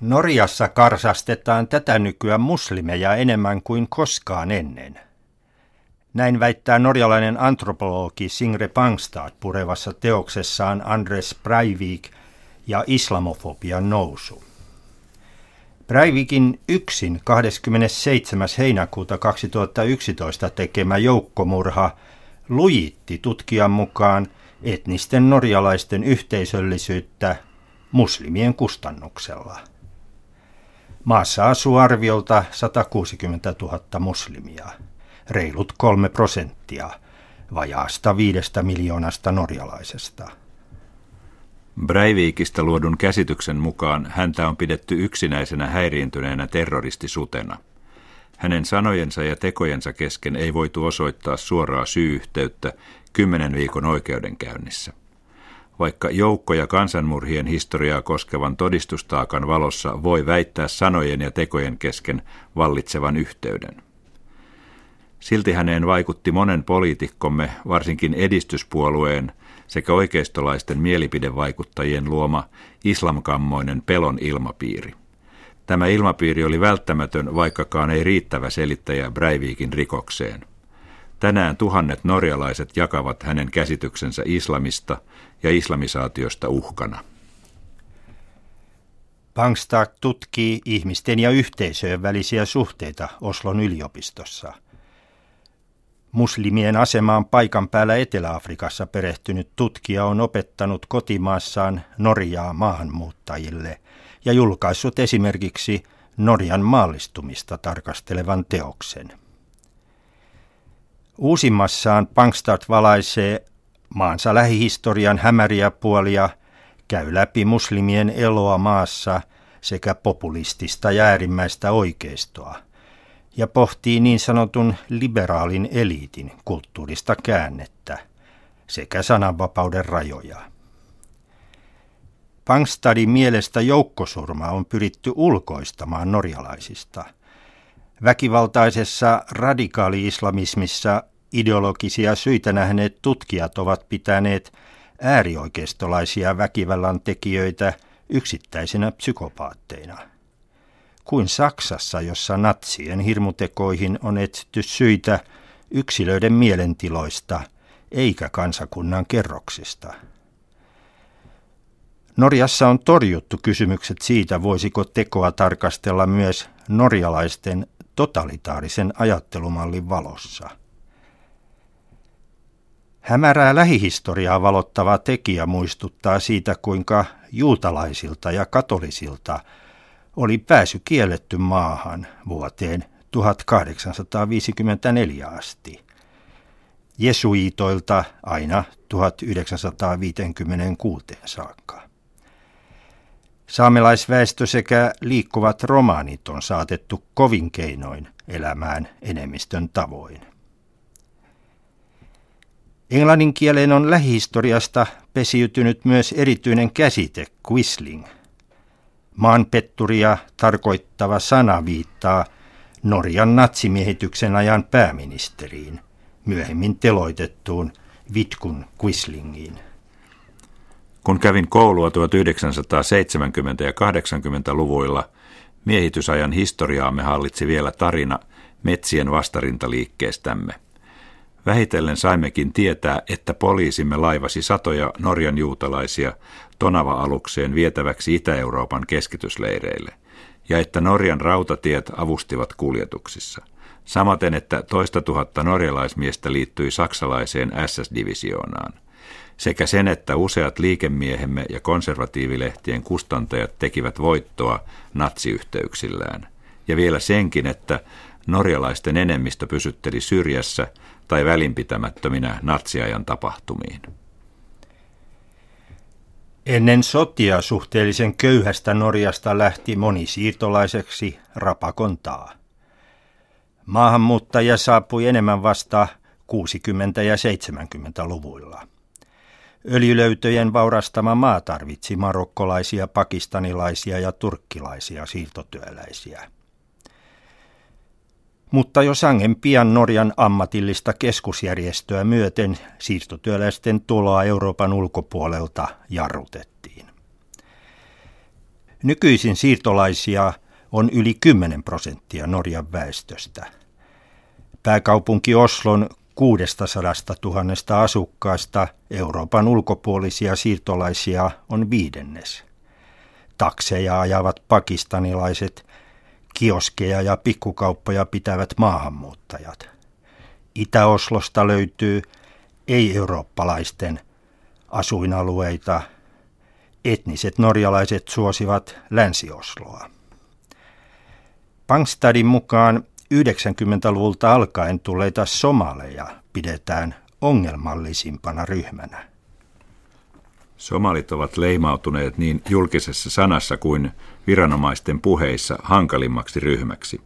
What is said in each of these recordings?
Norjassa karsastetaan tätä nykyään muslimeja enemmän kuin koskaan ennen. Näin väittää norjalainen antropologi Singre Pangstad purevassa teoksessaan Andres Breivik ja islamofobian nousu. Breivikin yksin 27. heinäkuuta 2011 tekemä joukkomurha lujitti tutkijan mukaan etnisten norjalaisten yhteisöllisyyttä muslimien kustannuksella. Maassa asuu arviolta 160 000 muslimia, reilut kolme prosenttia vajaasta viidestä miljoonasta norjalaisesta. Breivikistä luodun käsityksen mukaan häntä on pidetty yksinäisenä häiriintyneenä terroristisutena. Hänen sanojensa ja tekojensa kesken ei voitu osoittaa suoraa syy-yhteyttä kymmenen viikon oikeudenkäynnissä vaikka joukko- ja kansanmurhien historiaa koskevan todistustaakan valossa voi väittää sanojen ja tekojen kesken vallitsevan yhteyden. Silti häneen vaikutti monen poliitikkomme, varsinkin edistyspuolueen sekä oikeistolaisten mielipidevaikuttajien luoma islamkammoinen pelon ilmapiiri. Tämä ilmapiiri oli välttämätön, vaikkakaan ei riittävä selittäjä Breivikin rikokseen. Tänään tuhannet norjalaiset jakavat hänen käsityksensä islamista ja islamisaatiosta uhkana. Pangstad tutkii ihmisten ja yhteisöjen välisiä suhteita Oslon yliopistossa. Muslimien asemaan paikan päällä Etelä-Afrikassa perehtynyt tutkija on opettanut kotimaassaan Norjaa maahanmuuttajille ja julkaissut esimerkiksi Norjan maallistumista tarkastelevan teoksen. Uusimmassaan Pangstad valaisee maansa lähihistorian hämäriä puolia, käy läpi muslimien eloa maassa sekä populistista ja äärimmäistä oikeistoa ja pohtii niin sanotun liberaalin eliitin kulttuurista käännettä sekä sananvapauden rajoja. Pangstadin mielestä joukkosurma on pyritty ulkoistamaan norjalaisista – Väkivaltaisessa radikaali-islamismissa ideologisia syitä nähneet tutkijat ovat pitäneet äärioikeistolaisia väkivallan tekijöitä yksittäisinä psykopaatteina. Kuin Saksassa, jossa natsien hirmutekoihin on etsitty syitä yksilöiden mielentiloista eikä kansakunnan kerroksista. Norjassa on torjuttu kysymykset siitä, voisiko tekoa tarkastella myös norjalaisten totalitaarisen ajattelumallin valossa. Hämärää lähihistoriaa valottava tekijä muistuttaa siitä, kuinka juutalaisilta ja katolisilta oli pääsy kielletty maahan vuoteen 1854 asti. Jesuitoilta aina 1956 saakka. Saamelaisväestö sekä liikkuvat romaanit on saatettu kovin keinoin elämään enemmistön tavoin. Englannin kieleen on lähihistoriasta pesiytynyt myös erityinen käsite quisling. Maanpetturia tarkoittava sana viittaa Norjan natsimiehityksen ajan pääministeriin, myöhemmin teloitettuun Vitkun Quislingiin. Kun kävin koulua 1970- ja 80-luvuilla, miehitysajan historiaamme hallitsi vielä tarina metsien vastarintaliikkeestämme. Vähitellen saimmekin tietää, että poliisimme laivasi satoja Norjan juutalaisia Tonava-alukseen vietäväksi Itä-Euroopan keskitysleireille, ja että Norjan rautatiet avustivat kuljetuksissa. Samaten, että toista tuhatta norjalaismiestä liittyi saksalaiseen SS-divisioonaan – sekä sen, että useat liikemiehemme ja konservatiivilehtien kustantajat tekivät voittoa natsiyhteyksillään. Ja vielä senkin, että norjalaisten enemmistö pysytteli syrjässä tai välinpitämättöminä natsiajan tapahtumiin. Ennen sotia suhteellisen köyhästä Norjasta lähti moni siirtolaiseksi rapakontaa. Maahanmuuttajia saapui enemmän vasta 60- ja 70-luvuilla. Öljylöytöjen vaurastama maa tarvitsi marokkolaisia, pakistanilaisia ja turkkilaisia siirtotyöläisiä. Mutta jo sangen pian Norjan ammatillista keskusjärjestöä myöten siirtotyöläisten tuloa Euroopan ulkopuolelta jarrutettiin. Nykyisin siirtolaisia on yli 10 prosenttia Norjan väestöstä. Pääkaupunki Oslon 600 000 asukkaasta Euroopan ulkopuolisia siirtolaisia on viidennes. Takseja ajavat pakistanilaiset, kioskeja ja pikkukauppoja pitävät maahanmuuttajat. Itä-Oslosta löytyy ei-eurooppalaisten asuinalueita. Etniset norjalaiset suosivat Länsi-Osloa. Pangstadin mukaan 90-luvulta alkaen tulleita somaleja pidetään ongelmallisimpana ryhmänä. Somalit ovat leimautuneet niin julkisessa sanassa kuin viranomaisten puheissa hankalimmaksi ryhmäksi.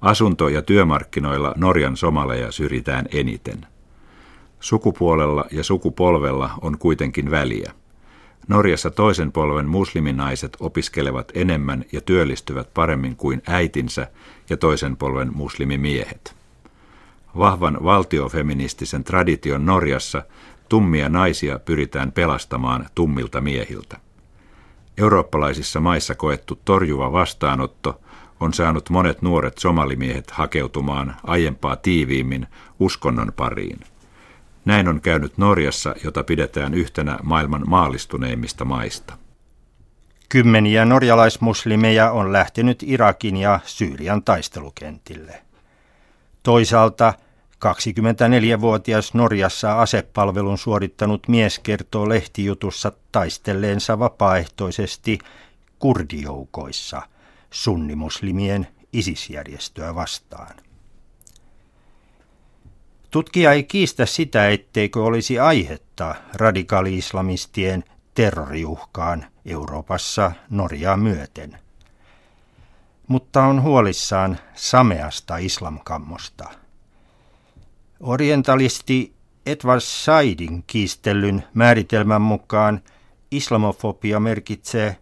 Asunto- ja työmarkkinoilla Norjan somaleja syrjitään eniten. Sukupuolella ja sukupolvella on kuitenkin väliä. Norjassa toisen polven musliminaiset opiskelevat enemmän ja työllistyvät paremmin kuin äitinsä ja toisen polven muslimimiehet. Vahvan valtiofeministisen tradition Norjassa tummia naisia pyritään pelastamaan tummilta miehiltä. Eurooppalaisissa maissa koettu torjuva vastaanotto on saanut monet nuoret somalimiehet hakeutumaan aiempaa tiiviimmin uskonnon pariin – näin on käynyt Norjassa, jota pidetään yhtenä maailman maallistuneimmista maista. Kymmeniä norjalaismuslimeja on lähtenyt Irakin ja Syyrian taistelukentille. Toisaalta 24-vuotias Norjassa asepalvelun suorittanut mies kertoo lehtijutussa taistelleensa vapaaehtoisesti kurdijoukoissa sunnimuslimien isisjärjestöä vastaan. Tutkija ei kiistä sitä, etteikö olisi aihetta radikaali-islamistien terroriuhkaan Euroopassa Norjaa myöten. Mutta on huolissaan sameasta islamkammosta. Orientalisti Edward Saidin kiistellyn määritelmän mukaan islamofobia merkitsee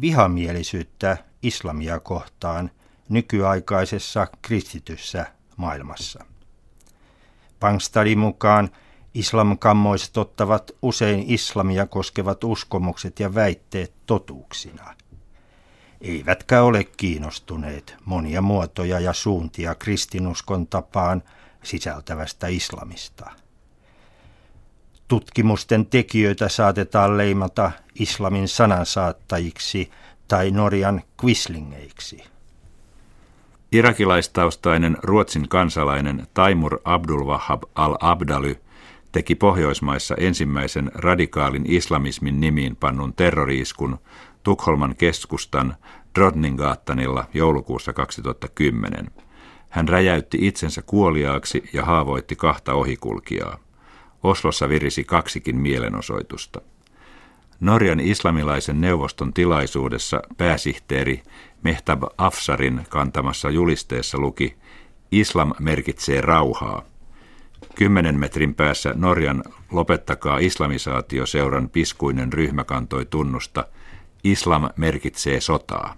vihamielisyyttä islamia kohtaan nykyaikaisessa kristityssä maailmassa. Pangstadin mukaan islamkammoiset ottavat usein islamia koskevat uskomukset ja väitteet totuuksina. Eivätkä ole kiinnostuneet monia muotoja ja suuntia kristinuskon tapaan sisältävästä islamista. Tutkimusten tekijöitä saatetaan leimata islamin sanansaattajiksi tai Norjan quislingeiksi. Irakilaistaustainen Ruotsin kansalainen Taimur Abdulwahab al-Abdaly teki Pohjoismaissa ensimmäisen radikaalin islamismin nimiin pannun terroriiskun Tukholman keskustan Drodningaattanilla joulukuussa 2010. Hän räjäytti itsensä kuoliaaksi ja haavoitti kahta ohikulkijaa. Oslossa virisi kaksikin mielenosoitusta. Norjan islamilaisen neuvoston tilaisuudessa pääsihteeri Mehtab Afsarin kantamassa julisteessa luki Islam merkitsee rauhaa. Kymmenen metrin päässä Norjan Lopettakaa islamisaatioseuran piskuinen ryhmä kantoi tunnusta Islam merkitsee sotaa.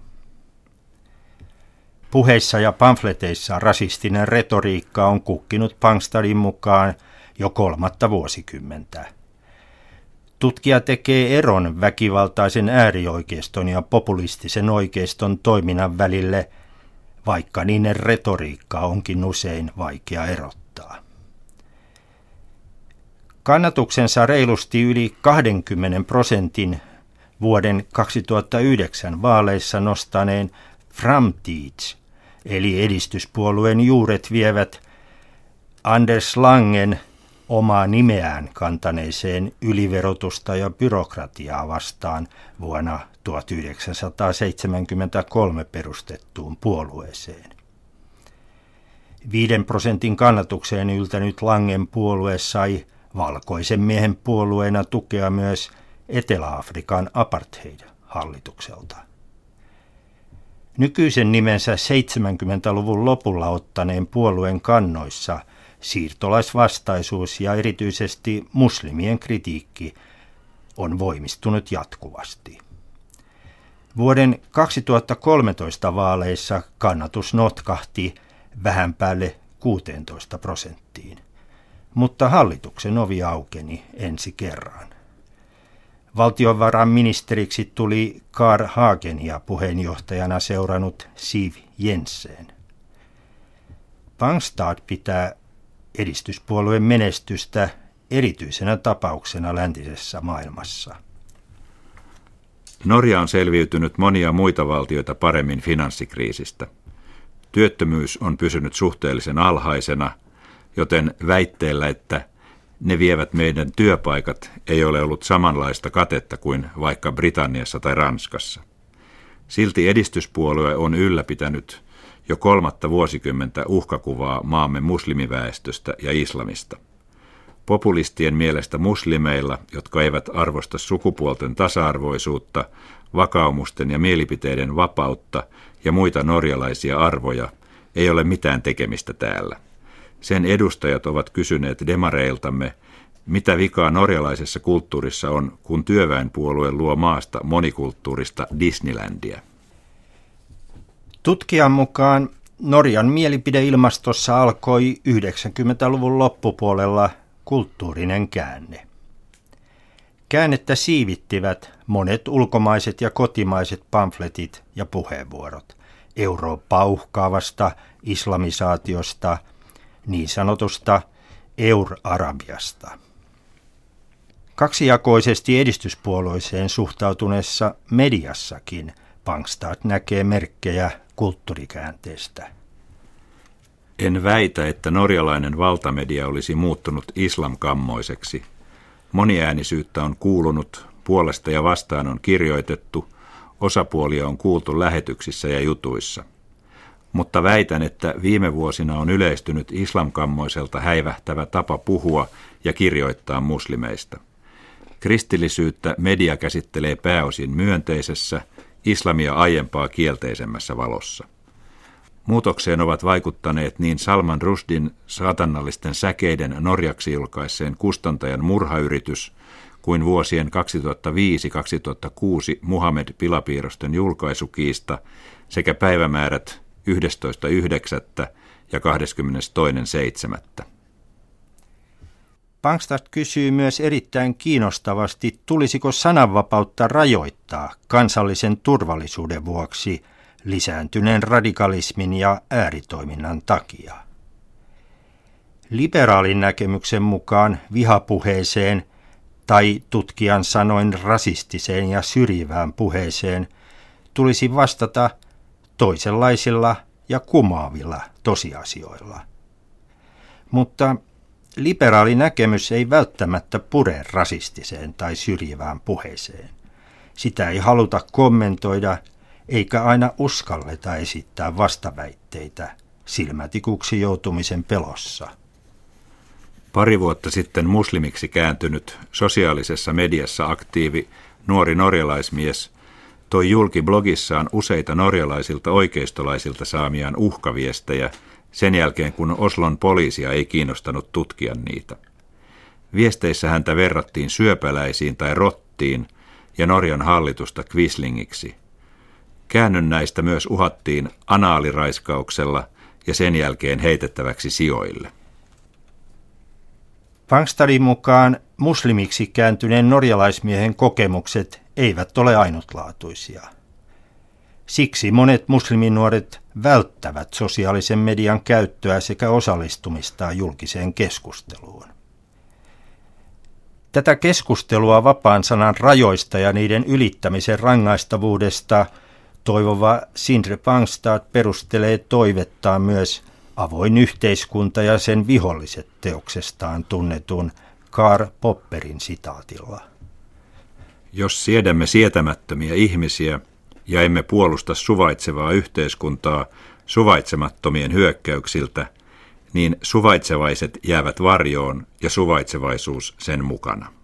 Puheissa ja pamfleteissa rasistinen retoriikka on kukkinut Pangstadin mukaan jo kolmatta vuosikymmentä. Tutkija tekee eron väkivaltaisen äärioikeiston ja populistisen oikeiston toiminnan välille, vaikka niiden retoriikka onkin usein vaikea erottaa. Kannatuksensa reilusti yli 20 prosentin vuoden 2009 vaaleissa nostaneen Framtids, eli edistyspuolueen juuret vievät Anders Langen – omaa nimeään kantaneeseen yliverotusta ja byrokratiaa vastaan vuonna 1973 perustettuun puolueeseen. Viiden prosentin kannatukseen yltänyt Langen puolue sai valkoisen miehen puolueena tukea myös Etelä-Afrikan apartheid-hallitukselta. Nykyisen nimensä 70-luvun lopulla ottaneen puolueen kannoissa – siirtolaisvastaisuus ja erityisesti muslimien kritiikki on voimistunut jatkuvasti. Vuoden 2013 vaaleissa kannatus notkahti vähän päälle 16 prosenttiin, mutta hallituksen ovi aukeni ensi kerran. Valtiovarainministeriksi tuli Karl Hagen ja puheenjohtajana seurannut Siv Jensen. Pangstad pitää edistyspuolueen menestystä erityisenä tapauksena läntisessä maailmassa. Norja on selviytynyt monia muita valtioita paremmin finanssikriisistä. Työttömyys on pysynyt suhteellisen alhaisena, joten väitteellä, että ne vievät meidän työpaikat, ei ole ollut samanlaista katetta kuin vaikka Britanniassa tai Ranskassa. Silti edistyspuolue on ylläpitänyt jo kolmatta vuosikymmentä uhkakuvaa maamme muslimiväestöstä ja islamista. Populistien mielestä muslimeilla, jotka eivät arvosta sukupuolten tasa-arvoisuutta, vakaumusten ja mielipiteiden vapautta ja muita norjalaisia arvoja, ei ole mitään tekemistä täällä. Sen edustajat ovat kysyneet demareiltamme, mitä vikaa norjalaisessa kulttuurissa on, kun työväenpuolue luo maasta monikulttuurista Disneylandia. Tutkijan mukaan Norjan mielipideilmastossa alkoi 90-luvun loppupuolella kulttuurinen käänne. Käännettä siivittivät monet ulkomaiset ja kotimaiset pamfletit ja puheenvuorot Eurooppaa uhkaavasta islamisaatiosta, niin sanotusta Eur-Arabiasta. Kaksijakoisesti edistyspuolueeseen suhtautuneessa mediassakin Pangstad näkee merkkejä kulttuurikäänteestä. En väitä, että norjalainen valtamedia olisi muuttunut islamkammoiseksi. Moniäänisyyttä on kuulunut, puolesta ja vastaan on kirjoitettu, osapuolia on kuultu lähetyksissä ja jutuissa. Mutta väitän, että viime vuosina on yleistynyt islamkammoiselta häivähtävä tapa puhua ja kirjoittaa muslimeista. Kristillisyyttä media käsittelee pääosin myönteisessä, islamia aiempaa kielteisemmässä valossa. Muutokseen ovat vaikuttaneet niin Salman Rushdin saatanallisten säkeiden norjaksi julkaisseen kustantajan murhayritys kuin vuosien 2005-2006 Muhammed Pilapiirrosten julkaisukiista sekä päivämäärät 11.9. ja 22.7. Bankstad kysyy myös erittäin kiinnostavasti, tulisiko sananvapautta rajoittaa kansallisen turvallisuuden vuoksi lisääntyneen radikalismin ja ääritoiminnan takia. Liberaalin näkemyksen mukaan vihapuheeseen tai tutkijan sanoin rasistiseen ja syrjivään puheeseen tulisi vastata toisenlaisilla ja kumaavilla tosiasioilla. Mutta liberaali näkemys ei välttämättä pure rasistiseen tai syrjivään puheeseen. Sitä ei haluta kommentoida eikä aina uskalleta esittää vastaväitteitä silmätikuksi joutumisen pelossa. Pari vuotta sitten muslimiksi kääntynyt sosiaalisessa mediassa aktiivi nuori norjalaismies toi julki blogissaan useita norjalaisilta oikeistolaisilta saamiaan uhkaviestejä – sen jälkeen kun Oslon poliisia ei kiinnostanut tutkia niitä. Viesteissä häntä verrattiin syöpäläisiin tai rottiin ja Norjan hallitusta Quislingiksi. Käännönnäistä myös uhattiin anaaliraiskauksella ja sen jälkeen heitettäväksi sijoille. Pangstadin mukaan muslimiksi kääntyneen norjalaismiehen kokemukset eivät ole ainutlaatuisia – Siksi monet musliminuoret välttävät sosiaalisen median käyttöä sekä osallistumista julkiseen keskusteluun. Tätä keskustelua vapaan sanan rajoista ja niiden ylittämisen rangaistavuudesta toivova Sindre Pangstad perustelee toivettaan myös avoin yhteiskunta ja sen viholliset teoksestaan tunnetun Karl Popperin sitaatilla. Jos siedämme sietämättömiä ihmisiä – ja emme puolusta suvaitsevaa yhteiskuntaa suvaitsemattomien hyökkäyksiltä, niin suvaitsevaiset jäävät varjoon ja suvaitsevaisuus sen mukana.